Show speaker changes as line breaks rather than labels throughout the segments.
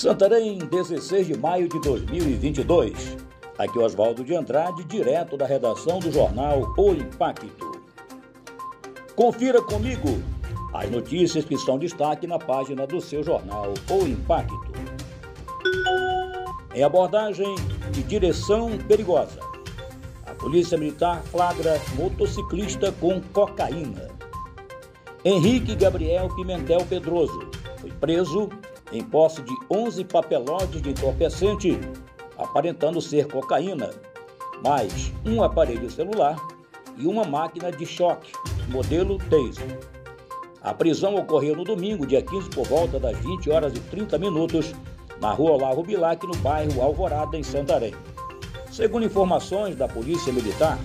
Santarém, 16 de maio de 2022. Aqui Oswaldo de Andrade, direto da redação do jornal O Impacto. Confira comigo as notícias que são destaque na página do seu jornal O Impacto. Em abordagem de direção perigosa, a Polícia Militar flagra motociclista com cocaína. Henrique Gabriel Pimentel Pedroso foi preso em posse de 11 papelotes de entorpecente, aparentando ser cocaína, mais um aparelho celular e uma máquina de choque, modelo Taser. A prisão ocorreu no domingo, dia 15, por volta das 20 horas e 30 minutos, na rua Olavo Bilac, no bairro Alvorada, em Santarém. Segundo informações da Polícia Militar,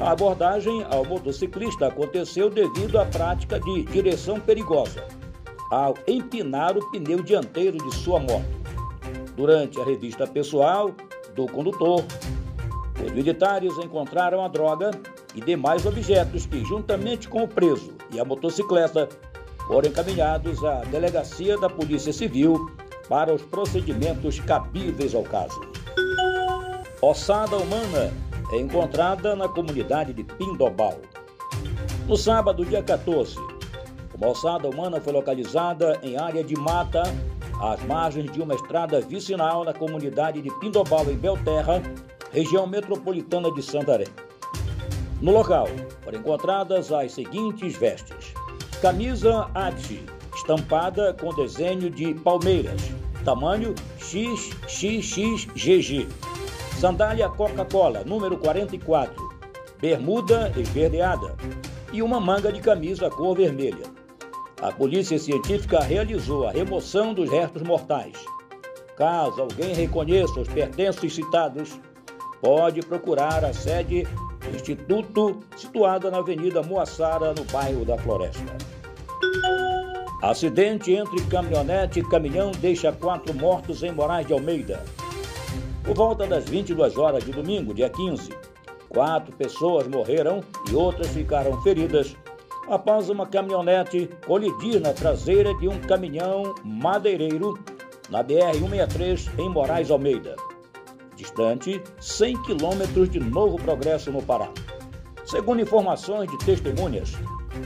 a abordagem ao motociclista aconteceu devido à prática de direção perigosa ao empinar o pneu dianteiro de sua moto. Durante a revista pessoal do condutor, os militares encontraram a droga e demais objetos que, juntamente com o preso e a motocicleta, foram encaminhados à delegacia da Polícia Civil para os procedimentos cabíveis ao caso. Ossada humana é encontrada na comunidade de Pindobal. No sábado, dia 14, uma ossada humana foi localizada em área de mata, às margens de uma estrada vicinal na comunidade de Pindobal, em Belterra, região metropolitana de Santarém. No local foram encontradas as seguintes vestes: camisa Adi, estampada com desenho de palmeiras, tamanho XXXGG, sandália Coca-Cola, número 44, bermuda esverdeada. E uma manga de camisa cor vermelha. A polícia científica realizou a remoção dos restos mortais. Caso alguém reconheça os pertences citados, pode procurar a sede do Instituto, situada na Avenida Moassara, no bairro da Floresta. Acidente entre caminhonete e caminhão deixa quatro mortos em Moraes de Almeida. Por volta das 22 horas de domingo, dia 15, quatro pessoas morreram e outras ficaram feridas após uma caminhonete colidir na traseira de um caminhão madeireiro na BR-163 em Moraes Almeida, distante 100 quilômetros de Novo Progresso no Pará. Segundo informações de testemunhas,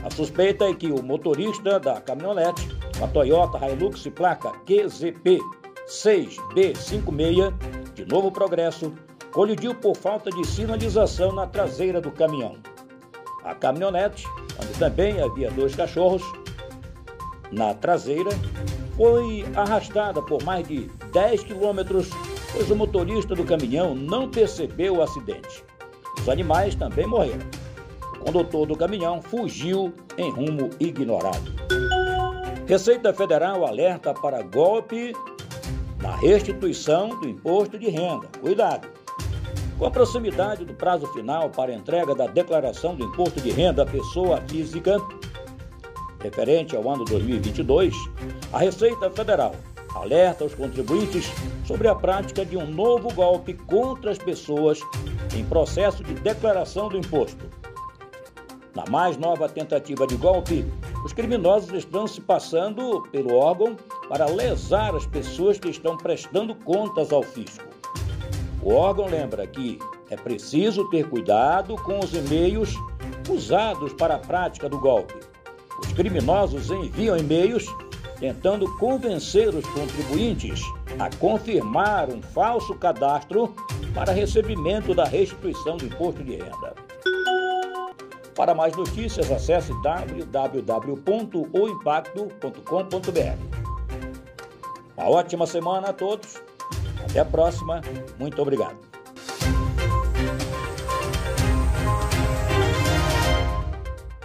a suspeita é que o motorista da caminhonete, uma Toyota Hilux placa QZP 6B56 de Novo Progresso, colidiu por falta de sinalização na traseira do caminhão. A caminhonete onde também havia dois cachorros, na traseira, foi arrastada por mais de 10 quilômetros, pois o motorista do caminhão não percebeu o acidente. Os animais também morreram. O condutor do caminhão fugiu em rumo ignorado. Receita Federal alerta para golpe na restituição do imposto de renda. Cuidado! Com a proximidade do prazo final para entrega da declaração do imposto de renda à pessoa física, referente ao ano 2022, a Receita Federal alerta os contribuintes sobre a prática de um novo golpe contra as pessoas em processo de declaração do imposto. Na mais nova tentativa de golpe, os criminosos estão se passando pelo órgão para lesar as pessoas que estão prestando contas ao fisco. O órgão lembra que é preciso ter cuidado com os e-mails usados para a prática do golpe. Os criminosos enviam e-mails tentando convencer os contribuintes a confirmar um falso cadastro para recebimento da restituição do imposto de renda. Para mais notícias, acesse www.oimpacto.com.br. Uma ótima semana a todos até a próxima. Muito obrigado.